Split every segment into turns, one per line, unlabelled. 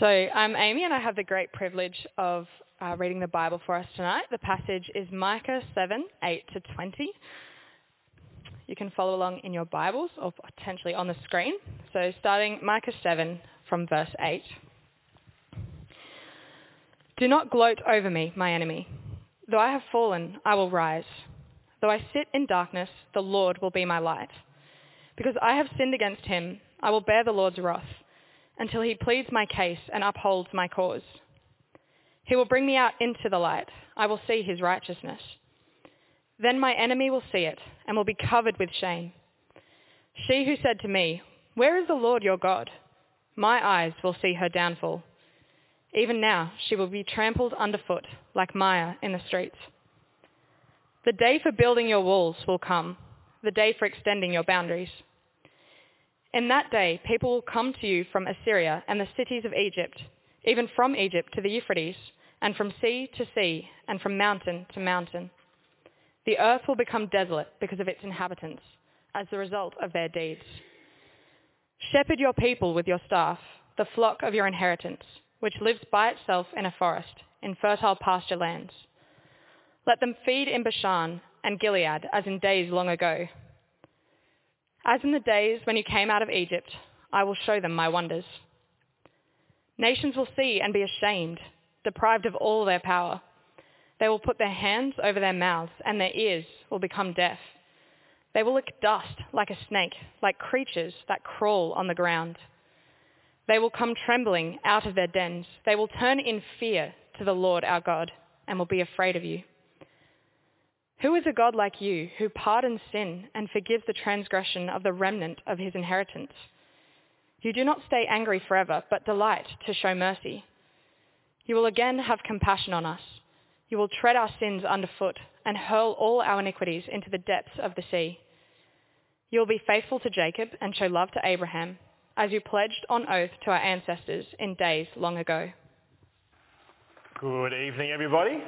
So I'm Amy and I have the great privilege of uh, reading the Bible for us tonight. The passage is Micah 7, 8 to 20. You can follow along in your Bibles or potentially on the screen. So starting Micah 7 from verse 8. Do not gloat over me, my enemy. Though I have fallen, I will rise. Though I sit in darkness, the Lord will be my light. Because I have sinned against him, I will bear the Lord's wrath until he pleads my case and upholds my cause. He will bring me out into the light. I will see his righteousness. Then my enemy will see it and will be covered with shame. She who said to me, Where is the Lord your God? My eyes will see her downfall. Even now she will be trampled underfoot like mire in the streets. The day for building your walls will come, the day for extending your boundaries. In that day, people will come to you from Assyria and the cities of Egypt, even from Egypt to the Euphrates, and from sea to sea, and from mountain to mountain. The earth will become desolate because of its inhabitants, as the result of their deeds. Shepherd your people with your staff, the flock of your inheritance, which lives by itself in a forest, in fertile pasture lands. Let them feed in Bashan and Gilead as in days long ago as in the days when you came out of Egypt, I will show them my wonders. Nations will see and be ashamed, deprived of all their power. They will put their hands over their mouths and their ears will become deaf. They will lick dust like a snake, like creatures that crawl on the ground. They will come trembling out of their dens. They will turn in fear to the Lord our God and will be afraid of you. Who is a God like you who pardons sin and forgives the transgression of the remnant of his inheritance? You do not stay angry forever, but delight to show mercy. You will again have compassion on us. You will tread our sins underfoot and hurl all our iniquities into the depths of the sea. You will be faithful to Jacob and show love to Abraham, as you pledged on oath to our ancestors in days long ago.
Good evening, everybody.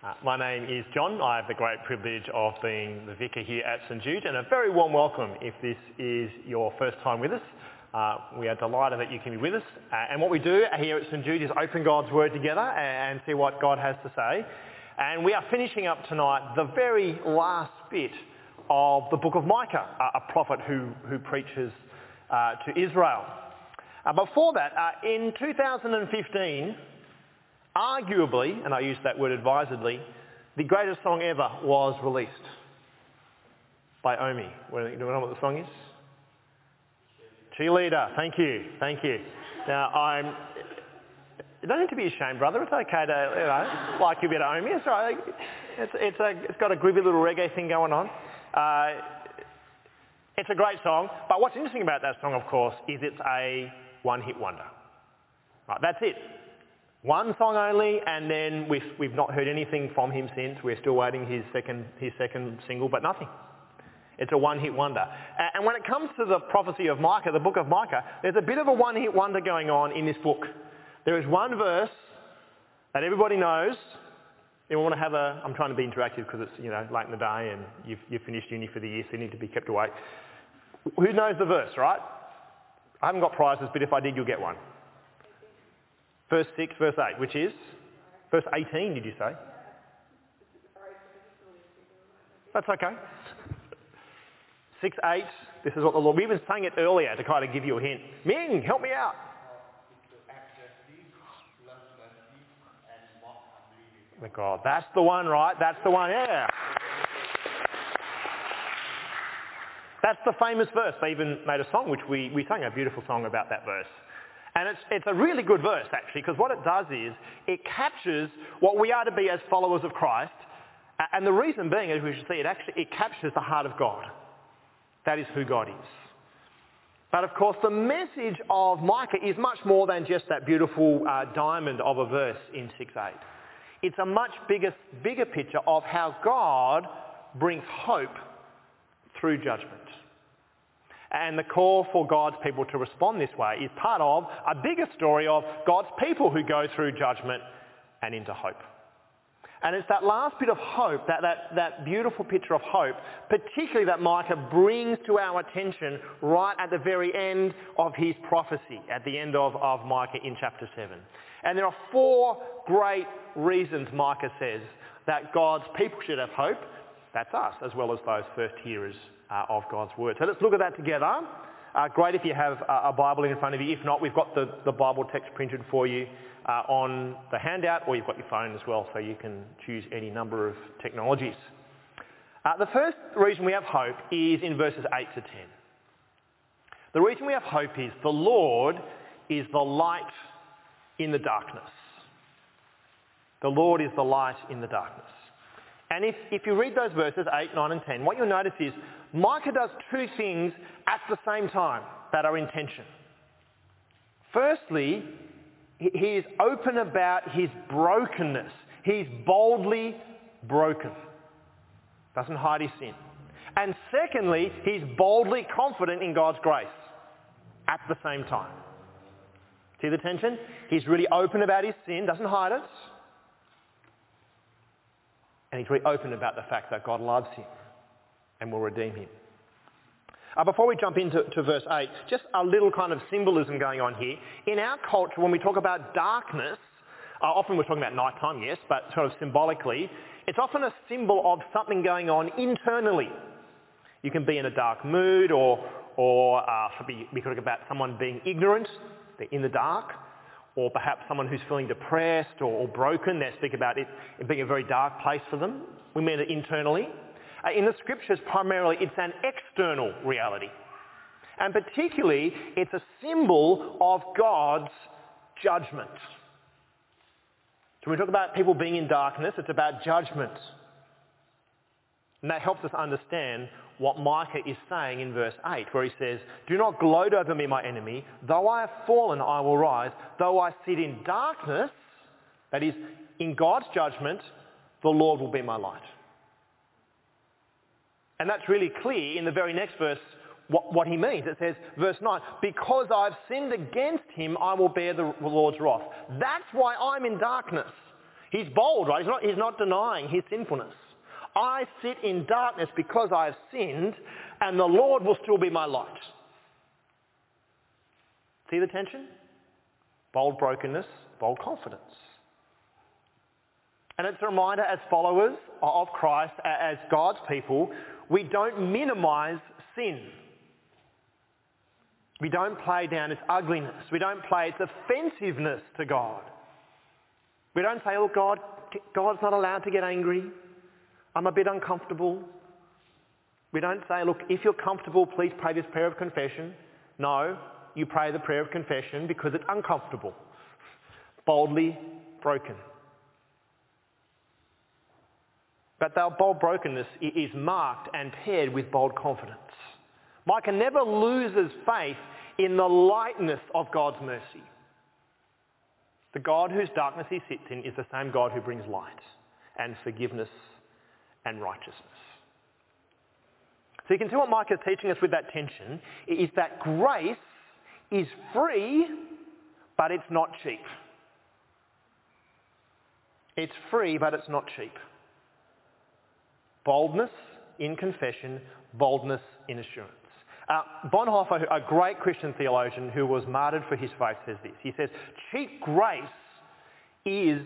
Uh, my name is John. I have the great privilege of being the vicar here at St Jude and a very warm welcome if this is your first time with us. Uh, we are delighted that you can be with us. Uh, and what we do here at St Jude is open God's Word together and see what God has to say. And we are finishing up tonight the very last bit of the book of Micah, a prophet who, who preaches uh, to Israel. Uh, before that, uh, in 2015, arguably, and I use that word advisedly, the greatest song ever was released by Omi. Do you know what the song is? Cheerleader. Thank you. Thank you. Now, I'm... You don't need to be ashamed, brother. It's okay to, you know, like a bit of Omi. It's all right. It's, it's, a, it's got a groovy little reggae thing going on. Uh, it's a great song. But what's interesting about that song, of course, is it's a one-hit wonder. Right, that's it. One song only, and then we've, we've not heard anything from him since. We're still waiting his second, his second single, but nothing. It's a one-hit wonder. And when it comes to the prophecy of Micah, the book of Micah, there's a bit of a one-hit wonder going on in this book. There is one verse that everybody knows. You want to have a, I'm trying to be interactive because it's, you know, late in the day and you've, you've finished uni for the year, so you need to be kept awake. Who knows the verse, right? I haven't got prizes, but if I did, you'll get one. Verse 6, verse 8, which is? Verse 18, did you say? That's okay. 6, 8, this is what the Lord, we even sang it earlier to kind of give you a hint. Ming, help me out. The God, that's the one, right? That's the one, yeah. That's the famous verse. They even made a song which we, we sang a beautiful song about that verse. And it's, it's a really good verse, actually, because what it does is it captures what we are to be as followers of Christ. And the reason being, as we should see, it actually it captures the heart of God. That is who God is. But of course, the message of Micah is much more than just that beautiful uh, diamond of a verse in 6.8. It's a much bigger, bigger picture of how God brings hope through judgment. And the call for God's people to respond this way is part of a bigger story of God's people who go through judgment and into hope. And it's that last bit of hope, that, that, that beautiful picture of hope, particularly that Micah brings to our attention right at the very end of his prophecy, at the end of, of Micah in chapter 7. And there are four great reasons, Micah says, that God's people should have hope. That's us, as well as those first hearers uh, of God's word. So let's look at that together. Uh, great if you have a, a Bible in front of you. If not, we've got the, the Bible text printed for you uh, on the handout, or you've got your phone as well, so you can choose any number of technologies. Uh, the first reason we have hope is in verses 8 to 10. The reason we have hope is the Lord is the light in the darkness. The Lord is the light in the darkness. And if, if you read those verses, 8, 9 and 10, what you'll notice is Micah does two things at the same time that are in tension. Firstly, he is open about his brokenness. He's boldly broken. Doesn't hide his sin. And secondly, he's boldly confident in God's grace at the same time. See the tension? He's really open about his sin, doesn't hide it. And he's really open about the fact that God loves him and will redeem him. Uh, before we jump into verse 8, just a little kind of symbolism going on here. In our culture, when we talk about darkness, uh, often we're talking about nighttime, yes, but sort of symbolically, it's often a symbol of something going on internally. You can be in a dark mood or, or uh, be, we could talk about someone being ignorant, they're in the dark, or perhaps someone who's feeling depressed or, or broken, they speak about it being a very dark place for them. We mean it internally. Uh, in the scriptures, primarily, it's an external reality. And particularly, it's a symbol of God's judgment. So when we talk about people being in darkness, it's about judgment. And that helps us understand what Micah is saying in verse 8, where he says, Do not gloat over me, my enemy. Though I have fallen, I will rise. Though I sit in darkness, that is, in God's judgment, the Lord will be my light. And that's really clear in the very next verse what, what, he means. It says, verse 9, because I've sinned against him, I will bear the Lord's wrath. That's why I'm in darkness. He's bold, right? He's not, he's not denying his sinfulness. I sit in darkness because I have sinned, and the Lord will still be my light. See the tension? Bold brokenness, bold confidence. And it's a reminder as followers of Christ, as God's people, we don't minimize sin. We don't play down its ugliness. We don't play its offensiveness to God. We don't say, oh, God, God's not allowed to get angry. I'm a bit uncomfortable. We don't say, look, if you're comfortable, please pray this prayer of confession. No, you pray the prayer of confession because it's uncomfortable. Boldly broken. But their bold brokenness is marked and paired with bold confidence. Micah never loses faith in the lightness of God's mercy. The God whose darkness he sits in is the same God who brings light and forgiveness and righteousness. So you can see what Micah is teaching us with that tension is that grace is free, but it's not cheap. It's free, but it's not cheap. Boldness in confession, boldness in assurance. Uh, Bonhoeffer, a great Christian theologian who was martyred for his faith, says this. He says, cheap grace is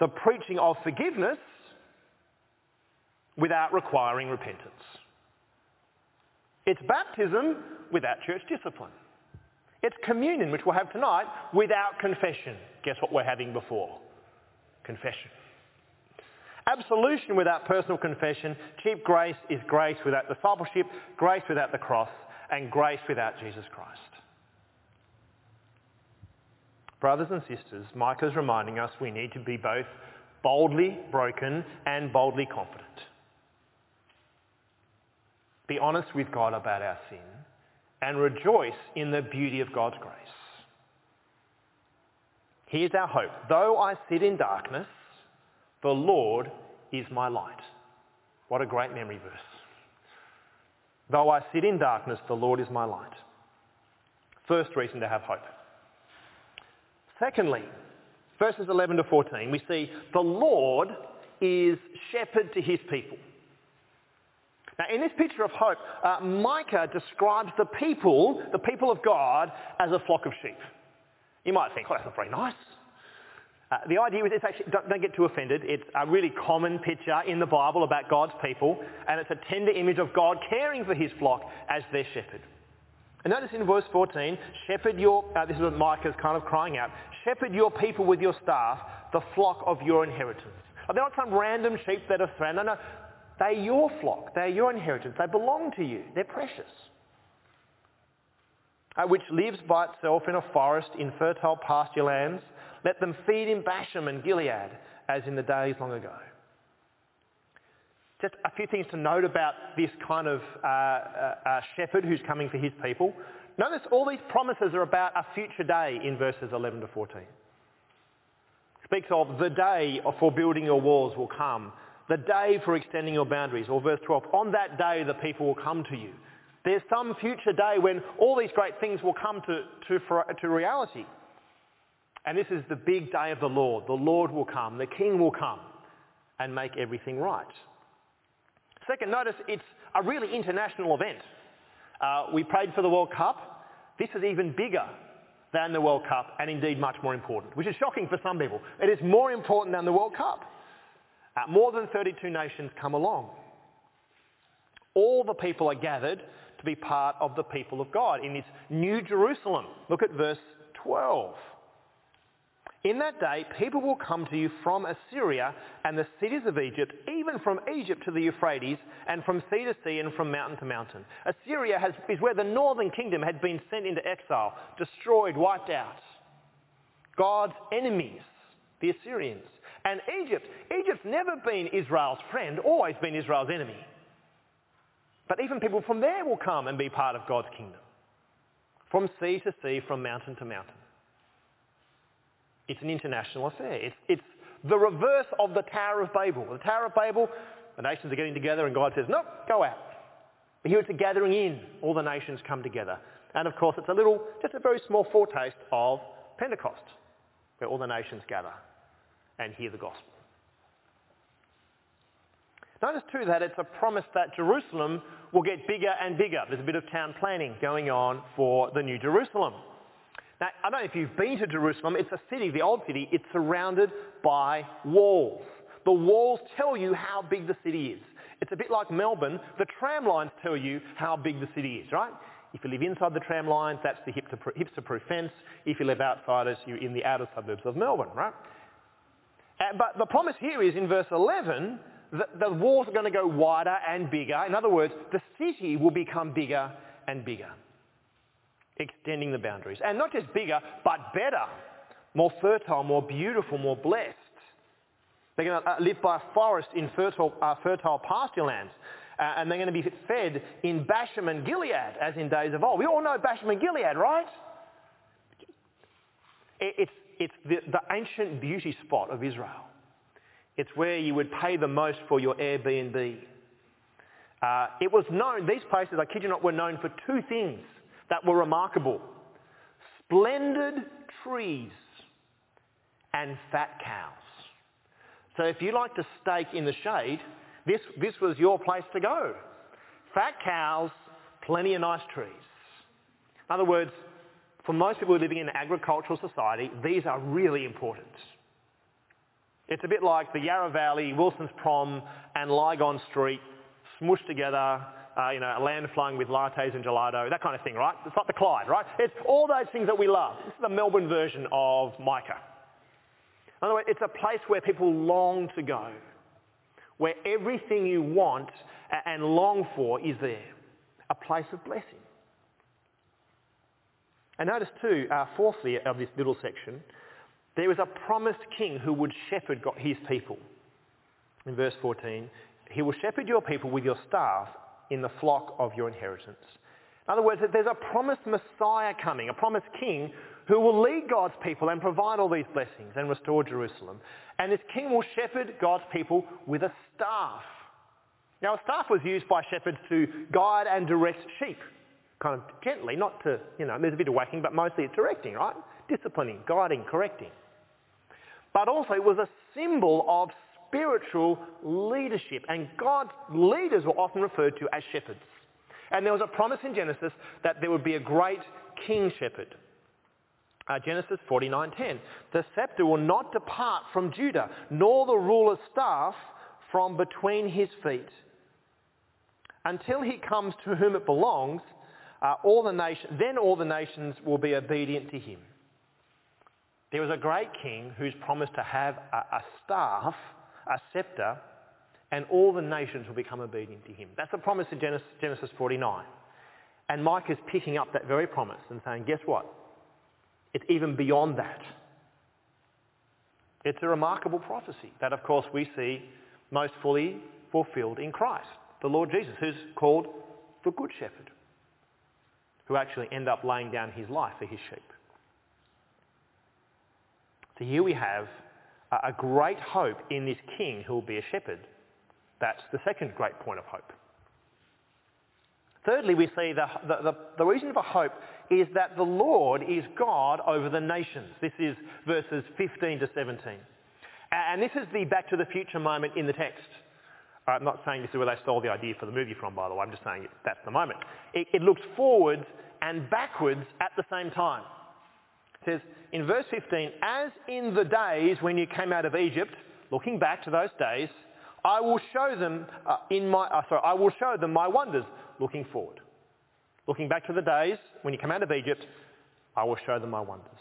the preaching of forgiveness without requiring repentance. It's baptism without church discipline. It's communion, which we'll have tonight, without confession. Guess what we're having before? Confession. Absolution without personal confession. Cheap grace is grace without discipleship, grace without the cross, and grace without Jesus Christ. Brothers and sisters, Micah is reminding us we need to be both boldly broken and boldly confident. Be honest with God about our sin and rejoice in the beauty of God's grace. Here's our hope. Though I sit in darkness, the Lord is my light. What a great memory verse. Though I sit in darkness, the Lord is my light. First reason to have hope. Secondly, verses 11 to 14, we see the Lord is shepherd to his people. Now, in this picture of hope, uh, Micah describes the people, the people of God, as a flock of sheep. You might think, oh, that's not very nice. Uh, the idea is it's actually, don't, don't, get too offended, it's a really common picture in the Bible about God's people, and it's a tender image of God caring for his flock as their shepherd. And notice in verse 14, shepherd your, uh, this is what Micah's kind of crying out, shepherd your people with your staff, the flock of your inheritance. Are They're not some random sheep that are thrown. No, no. They're your flock. They're your inheritance. They belong to you. They're precious. Uh, which lives by itself in a forest in fertile pasture lands. Let them feed in Bashan and Gilead as in the days long ago. Just a few things to note about this kind of uh, uh, uh shepherd who's coming for his people. Notice all these promises are about a future day in verses 11 to 14 speaks of the day for building your walls will come, the day for extending your boundaries, or verse 12, on that day the people will come to you. There's some future day when all these great things will come to, to, to reality. And this is the big day of the Lord. The Lord will come, the King will come and make everything right. Second, notice it's a really international event. Uh, we prayed for the World Cup. This is even bigger than the World Cup and indeed much more important, which is shocking for some people. It is more important than the World Cup. Uh, more than 32 nations come along. All the people are gathered to be part of the people of God in this new Jerusalem. Look at verse 12. In that day, people will come to you from Assyria and the cities of Egypt, even from Egypt to the Euphrates, and from sea to sea and from mountain to mountain. Assyria has, is where the northern kingdom had been sent into exile, destroyed, wiped out. God's enemies, the Assyrians. And Egypt, Egypt's never been Israel's friend, always been Israel's enemy. But even people from there will come and be part of God's kingdom. From sea to sea, from mountain to mountain. It's an international affair. It's, it's the reverse of the Tower of Babel. The Tower of Babel, the nations are getting together and God says, no, go out. But here it's a gathering in. All the nations come together. And of course it's a little, just a very small foretaste of Pentecost, where all the nations gather and hear the gospel. Notice too that it's a promise that Jerusalem will get bigger and bigger. There's a bit of town planning going on for the new Jerusalem. Now, I don't know if you've been to Jerusalem. It's a city, the old city. It's surrounded by walls. The walls tell you how big the city is. It's a bit like Melbourne. The tram lines tell you how big the city is, right? If you live inside the tram lines, that's the hipster-proof fence. If you live outside you're in the outer suburbs of Melbourne, right? Uh, but the promise here is in verse 11 that the walls are going to go wider and bigger. In other words, the city will become bigger and bigger extending the boundaries. And not just bigger, but better, more fertile, more beautiful, more blessed. They're going to uh, live by forest in fertile, uh, fertile pasture lands. Uh, and they're going to be fed in Bashan and Gilead, as in days of old. We all know Bashan and Gilead, right? It's, it's the, the ancient beauty spot of Israel. It's where you would pay the most for your Airbnb. Uh, it was known, these places, I kid you not, were known for two things that were remarkable. Splendid trees and fat cows. So if you like to stake in the shade, this, this was your place to go. Fat cows, plenty of nice trees. In other words, for most people living in an agricultural society, these are really important. It's a bit like the Yarra Valley, Wilson's Prom and Lygon Street smushed together uh, you know, a land flung with lattes and gelato, that kind of thing, right? It's like the Clyde, right? It's all those things that we love. Is the Melbourne version of Micah. In other words, it's a place where people long to go, where everything you want and long for is there, a place of blessing. And notice too, uh, fourthly of this little section, there was a promised king who would shepherd his people. In verse 14, he will shepherd your people with your staff in the flock of your inheritance. In other words, there's a promised Messiah coming, a promised king who will lead God's people and provide all these blessings and restore Jerusalem. And this king will shepherd God's people with a staff. Now a staff was used by shepherds to guide and direct sheep, kind of gently, not to, you know, there's a bit of whacking, but mostly it's directing, right? Disciplining, guiding, correcting. But also it was a symbol of spiritual leadership. And God's leaders were often referred to as shepherds. And there was a promise in Genesis that there would be a great king shepherd. Uh, Genesis 49.10. The scepter will not depart from Judah, nor the ruler's staff from between his feet, until he comes to whom it belongs. Uh, all the nation, then all the nations will be obedient to him. There was a great king who's promised to have a, a staff, a scepter, and all the nations will become obedient to him. That's a promise in Genesis, Genesis 49. And Micah's picking up that very promise and saying, guess what? It's even beyond that. It's a remarkable prophecy that, of course, we see most fully fulfilled in Christ, the Lord Jesus, who's called the Good Shepherd, who actually end up laying down his life for his sheep. So here we have a great hope in this king who will be a shepherd. That's the second great point of hope. Thirdly, we see the, the, the, reason for hope is that the Lord is God over the nations. This is verses 15 to 17. And this is the back to the future moment in the text. I'm not saying this is where they stole the idea for the movie from, by the way. I'm just saying that's the moment. It, it looks forwards and backwards at the same time. It says in verse 15, as in the days when you came out of Egypt, looking back to those days, I will show them uh, in my, uh, sorry, I will show them my wonders looking forward. Looking back to the days when you come out of Egypt, I will show them my wonders.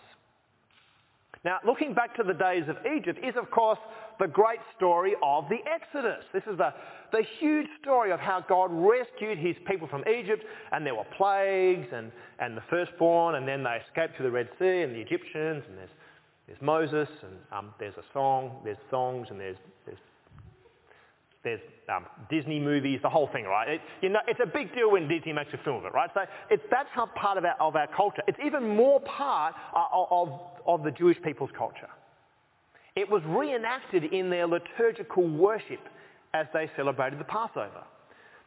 Now, looking back to the days of Egypt is, of course, the great story of the Exodus. This is the, the huge story of how God rescued his people from Egypt, and there were plagues and, and the firstborn, and then they escaped to the Red Sea and the Egyptians, and there's, there's Moses, and um, there's a song, there's songs, and there's, there's there's um, Disney movies, the whole thing, right? It, you know, it's a big deal when Disney makes a film of it, right? So that's how part of our, of our culture. It's even more part uh, of, of the Jewish people's culture. It was reenacted in their liturgical worship as they celebrated the Passover.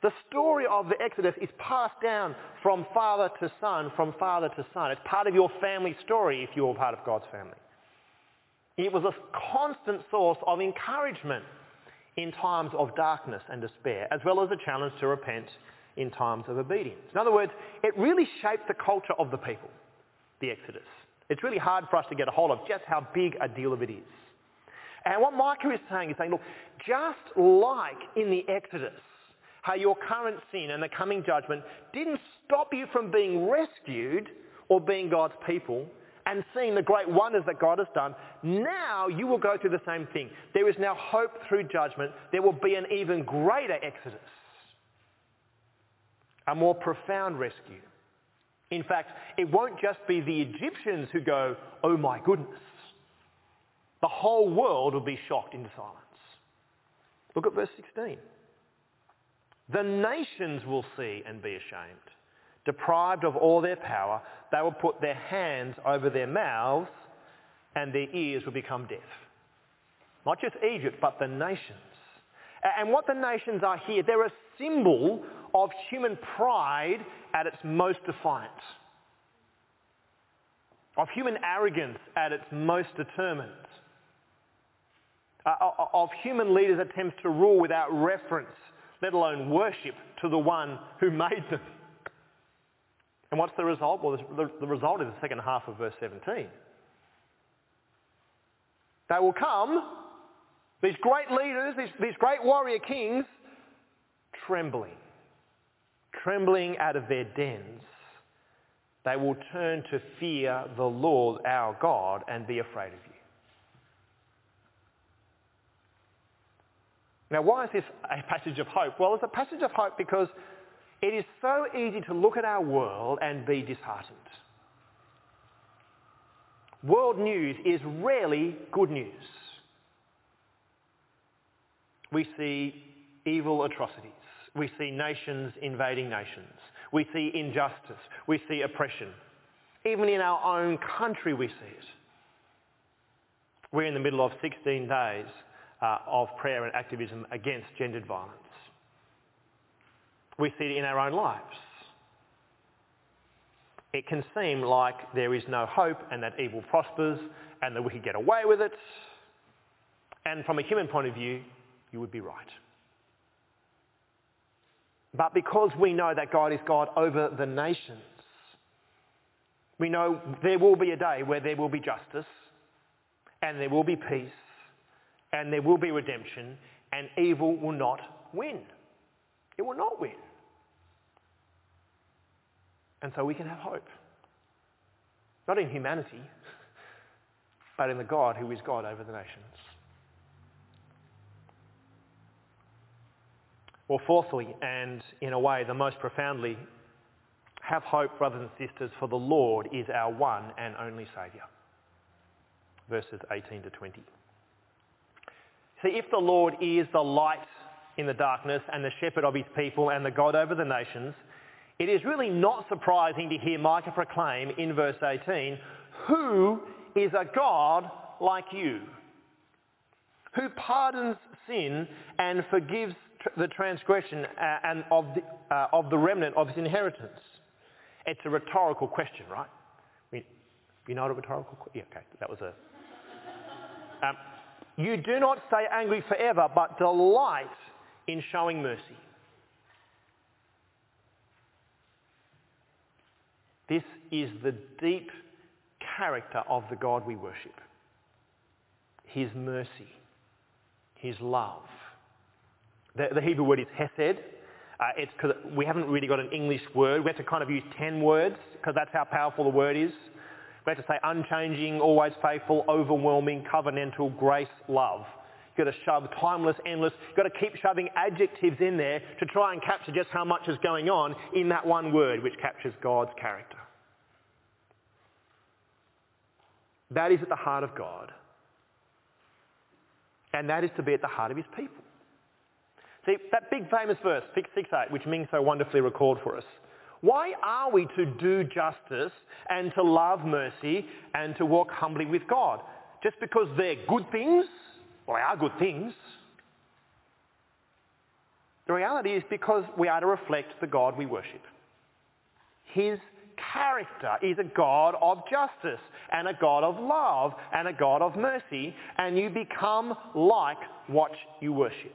The story of the Exodus is passed down from father to son, from father to son. It's part of your family story if you're part of God's family. It was a constant source of encouragement in times of darkness and despair, as well as a challenge to repent in times of obedience. In other words, it really shaped the culture of the people, the Exodus. It's really hard for us to get a hold of just how big a deal of it is. And what Micah is saying is saying, look, just like in the Exodus, how your current sin and the coming judgment didn't stop you from being rescued or being God's people, and seeing the great wonders that God has done, now you will go through the same thing. There is now hope through judgment. There will be an even greater exodus, a more profound rescue. In fact, it won't just be the Egyptians who go, oh my goodness. The whole world will be shocked into silence. Look at verse 16. The nations will see and be ashamed. Deprived of all their power, they will put their hands over their mouths and their ears will become deaf. Not just Egypt, but the nations. And what the nations are here, they're a symbol of human pride at its most defiant. Of human arrogance at its most determined. Of human leaders' attempts to rule without reference, let alone worship, to the one who made them. And what's the result? Well, the, the result is the second half of verse 17. They will come, these great leaders, these, these great warrior kings, trembling, trembling out of their dens. They will turn to fear the Lord our God and be afraid of you. Now, why is this a passage of hope? Well, it's a passage of hope because it is so easy to look at our world and be disheartened. World news is rarely good news. We see evil atrocities. We see nations invading nations. We see injustice. We see oppression. Even in our own country we see it. We're in the middle of 16 days uh, of prayer and activism against gendered violence. We see it in our own lives. It can seem like there is no hope and that evil prospers and that we can get away with it. And from a human point of view, you would be right. But because we know that God is God over the nations, we know there will be a day where there will be justice and there will be peace and there will be redemption and evil will not win. It will not win. And so we can have hope. Not in humanity, but in the God who is God over the nations. Well, fourthly, and in a way the most profoundly, have hope, brothers and sisters, for the Lord is our one and only Saviour. Verses 18 to 20. See, if the Lord is the light in the darkness and the shepherd of his people and the God over the nations, it is really not surprising to hear Micah proclaim in verse 18, who is a God like you, who pardons sin and forgives the transgression uh, and of the, uh, of the remnant of his inheritance. It's a rhetorical question, right? You know what a rhetorical question? Yeah, okay, that was a... Um, you do not stay angry forever, but delight in showing mercy. This is the deep character of the God we worship. His mercy, His love. The, the Hebrew word is hesed. Uh, it's because we haven't really got an English word. We have to kind of use 10 words because that's how powerful the word is. We have to say unchanging, always faithful, overwhelming, covenantal, grace, love. You've got to shove timeless, endless. You've got to keep shoving adjectives in there to try and capture just how much is going on in that one word which captures God's character. That is at the heart of God. And that is to be at the heart of his people. See, that big famous verse, 668, which Ming so wonderfully recalled for us. Why are we to do justice and to love mercy and to walk humbly with God? Just because they're good things? Well, they are good things. The reality is because we are to reflect the God we worship. His character is a God of justice and a God of love and a God of mercy, and you become like what you worship.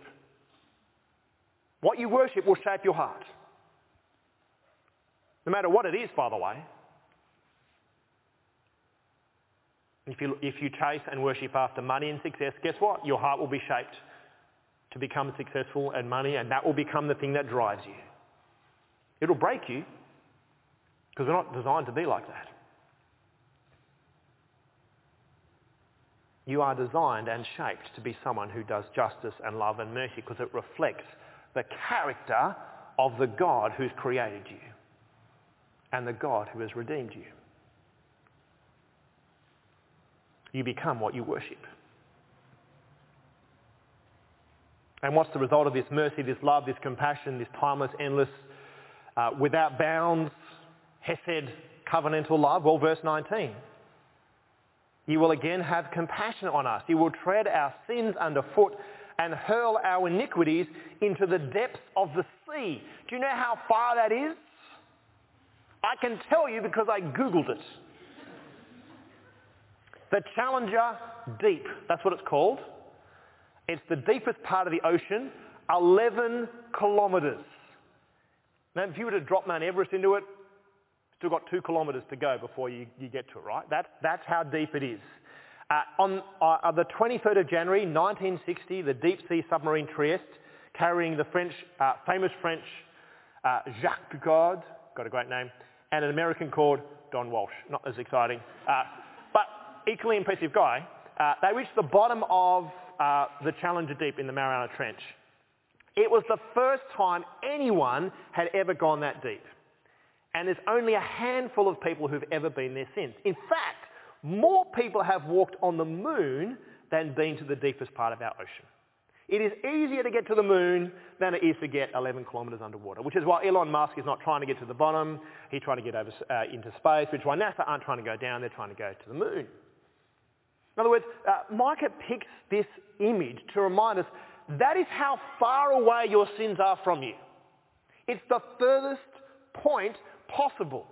What you worship will shape your heart. No matter what it is, by the way. If you, if you chase and worship after money and success, guess what? Your heart will be shaped to become successful and money, and that will become the thing that drives you. It'll break you because we're not designed to be like that. You are designed and shaped to be someone who does justice and love and mercy because it reflects the character of the God who's created you and the God who has redeemed you. You become what you worship. And what's the result of this mercy, this love, this compassion, this timeless, endless, uh, without bounds, hesed, covenantal love? Well, verse 19. You will again have compassion on us. You will tread our sins underfoot and hurl our iniquities into the depths of the sea. Do you know how far that is? I can tell you because I Googled it. The Challenger Deep, that's what it's called. It's the deepest part of the ocean, 11 kilometres. Now, if you were to drop Mount Everest into it, still got two kilometres to go before you, you get to it, right? That, that's how deep it is. Uh, on uh, the 23rd of January 1960, the deep sea submarine Trieste, carrying the French, uh, famous French uh, Jacques Piccard, got a great name, and an American called Don Walsh. Not as exciting, uh, but equally impressive guy. Uh, they reached the bottom of the Challenger Deep in the Mariana Trench. It was the first time anyone had ever gone that deep. And there's only a handful of people who've ever been there since. In fact, more people have walked on the moon than been to the deepest part of our ocean. It is easier to get to the moon than it is to get 11 kilometres underwater, which is why Elon Musk is not trying to get to the bottom. He's trying to get over, uh, into space, which is why NASA aren't trying to go down. They're trying to go to the moon. In other words, uh, Micah picks this image to remind us that is how far away your sins are from you. It's the furthest point possible.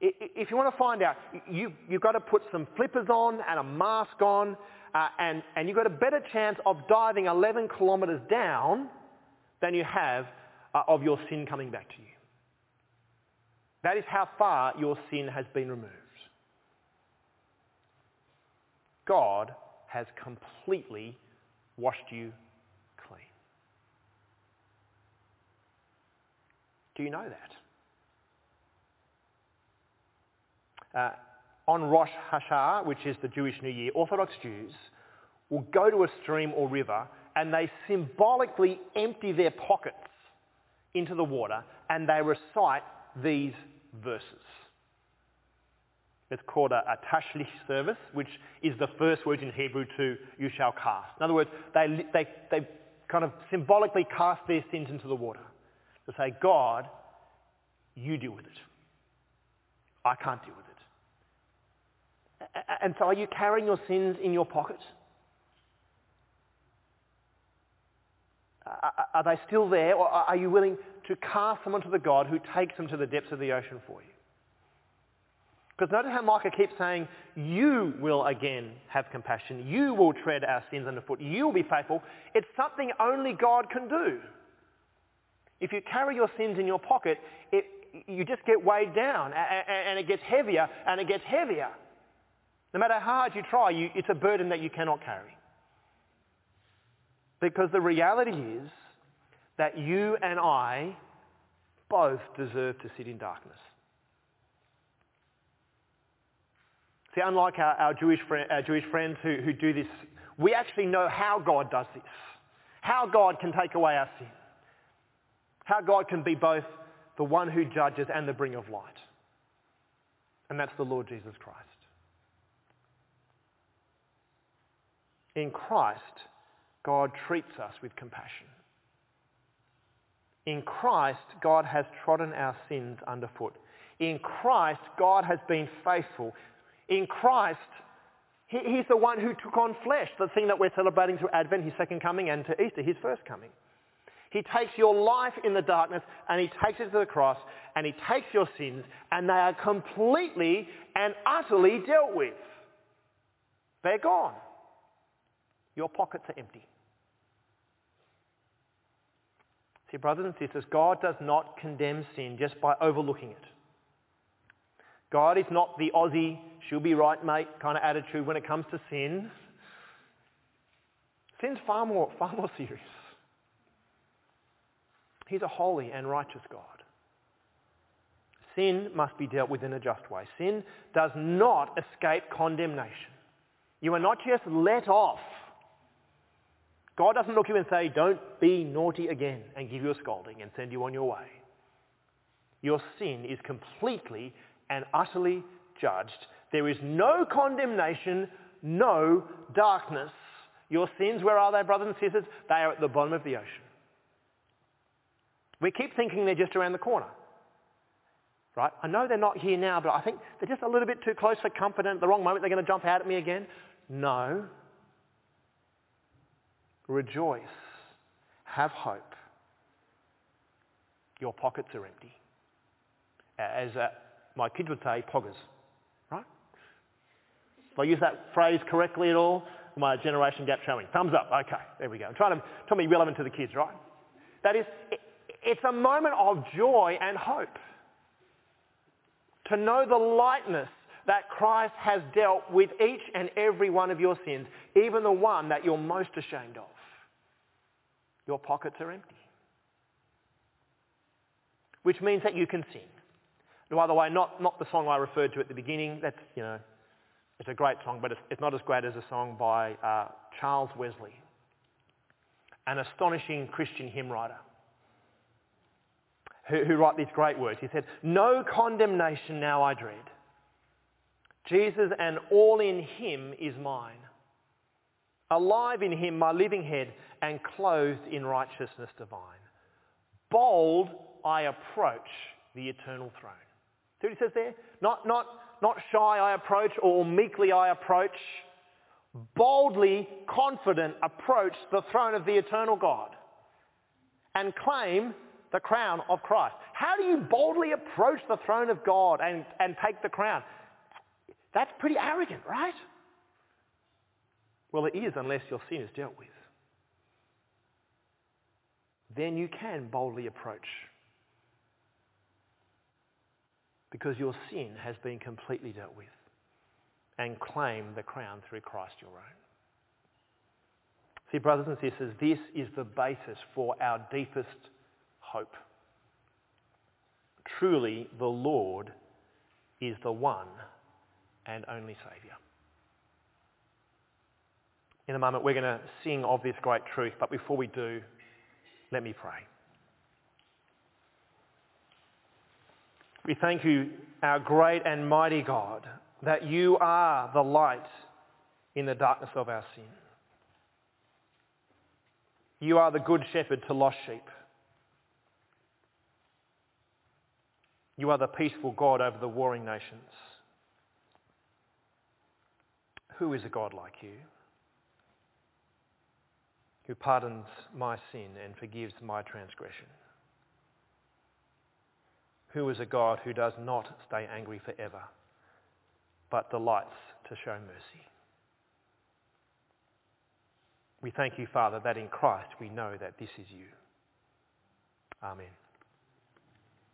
If you want to find out, you, you've got to put some flippers on and a mask on, uh, and, and you've got a better chance of diving 11 kilometres down than you have uh, of your sin coming back to you. That is how far your sin has been removed. God has completely washed you clean. Do you know that? Uh, on Rosh Hashanah, which is the Jewish New Year, Orthodox Jews will go to a stream or river and they symbolically empty their pockets into the water and they recite these verses. It's called a, a tashlich service, which is the first word in Hebrew to you shall cast. In other words, they, they, they kind of symbolically cast their sins into the water to say, God, you deal with it. I can't deal with it. And so are you carrying your sins in your pocket? Are they still there or are you willing to cast them onto the God who takes them to the depths of the ocean for you? Because notice how Micah keeps saying, you will again have compassion. You will tread our sins underfoot. You will be faithful. It's something only God can do. If you carry your sins in your pocket, it, you just get weighed down and it gets heavier and it gets heavier. No matter how hard you try, you, it's a burden that you cannot carry. Because the reality is that you and I both deserve to sit in darkness. See, unlike our, our, Jewish, friend, our Jewish friends who, who do this, we actually know how God does this. How God can take away our sin. How God can be both the one who judges and the bringer of light. And that's the Lord Jesus Christ. In Christ, God treats us with compassion. In Christ, God has trodden our sins underfoot. In Christ, God has been faithful in Christ, he, he's the one who took on flesh, the thing that we're celebrating through Advent, his second coming, and to Easter, his first coming. He takes your life in the darkness and he takes it to the cross and he takes your sins and they are completely and utterly dealt with. They're gone. Your pockets are empty. See, brothers and sisters, God does not condemn sin just by overlooking it. God is not the Aussie, she'll be right, mate, kind of attitude when it comes to sin. Sin's far more, far more serious. He's a holy and righteous God. Sin must be dealt with in a just way. Sin does not escape condemnation. You are not just let off. God doesn't look at you and say, don't be naughty again and give you a scolding and send you on your way. Your sin is completely and utterly judged. There is no condemnation, no darkness. Your sins, where are they, brothers and sisters? They are at the bottom of the ocean. We keep thinking they're just around the corner. Right? I know they're not here now, but I think they're just a little bit too close for comfort and at the wrong moment they're going to jump out at me again. No. Rejoice. Have hope. Your pockets are empty. As a, my kids would say poggers, right? If I use that phrase correctly at all, my generation gap showing. Thumbs up. Okay, there we go. I'm trying to, trying to be relevant to the kids, right? That is, it, it's a moment of joy and hope. To know the lightness that Christ has dealt with each and every one of your sins, even the one that you're most ashamed of. Your pockets are empty. Which means that you can sin. By the way, not, not the song I referred to at the beginning. That's, you know, it's a great song, but it's, it's not as great as a song by uh, Charles Wesley, an astonishing Christian hymn writer who, who wrote these great words. He said, No condemnation now I dread. Jesus and all in him is mine. Alive in him, my living head, and clothed in righteousness divine. Bold I approach the eternal throne. See what he says there? Not, not, not shy I approach or meekly I approach. Boldly, confident approach the throne of the eternal God and claim the crown of Christ. How do you boldly approach the throne of God and, and take the crown? That's pretty arrogant, right? Well, it is unless your sin is dealt with. Then you can boldly approach because your sin has been completely dealt with and claim the crown through Christ your own. See, brothers and sisters, this is the basis for our deepest hope. Truly, the Lord is the one and only Saviour. In a moment, we're going to sing of this great truth, but before we do, let me pray. We thank you, our great and mighty God, that you are the light in the darkness of our sin. You are the good shepherd to lost sheep. You are the peaceful God over the warring nations. Who is a God like you? Who pardons my sin and forgives my transgression? Who is a God who does not stay angry forever, but delights to show mercy? We thank you, Father, that in Christ we know that this is you. Amen.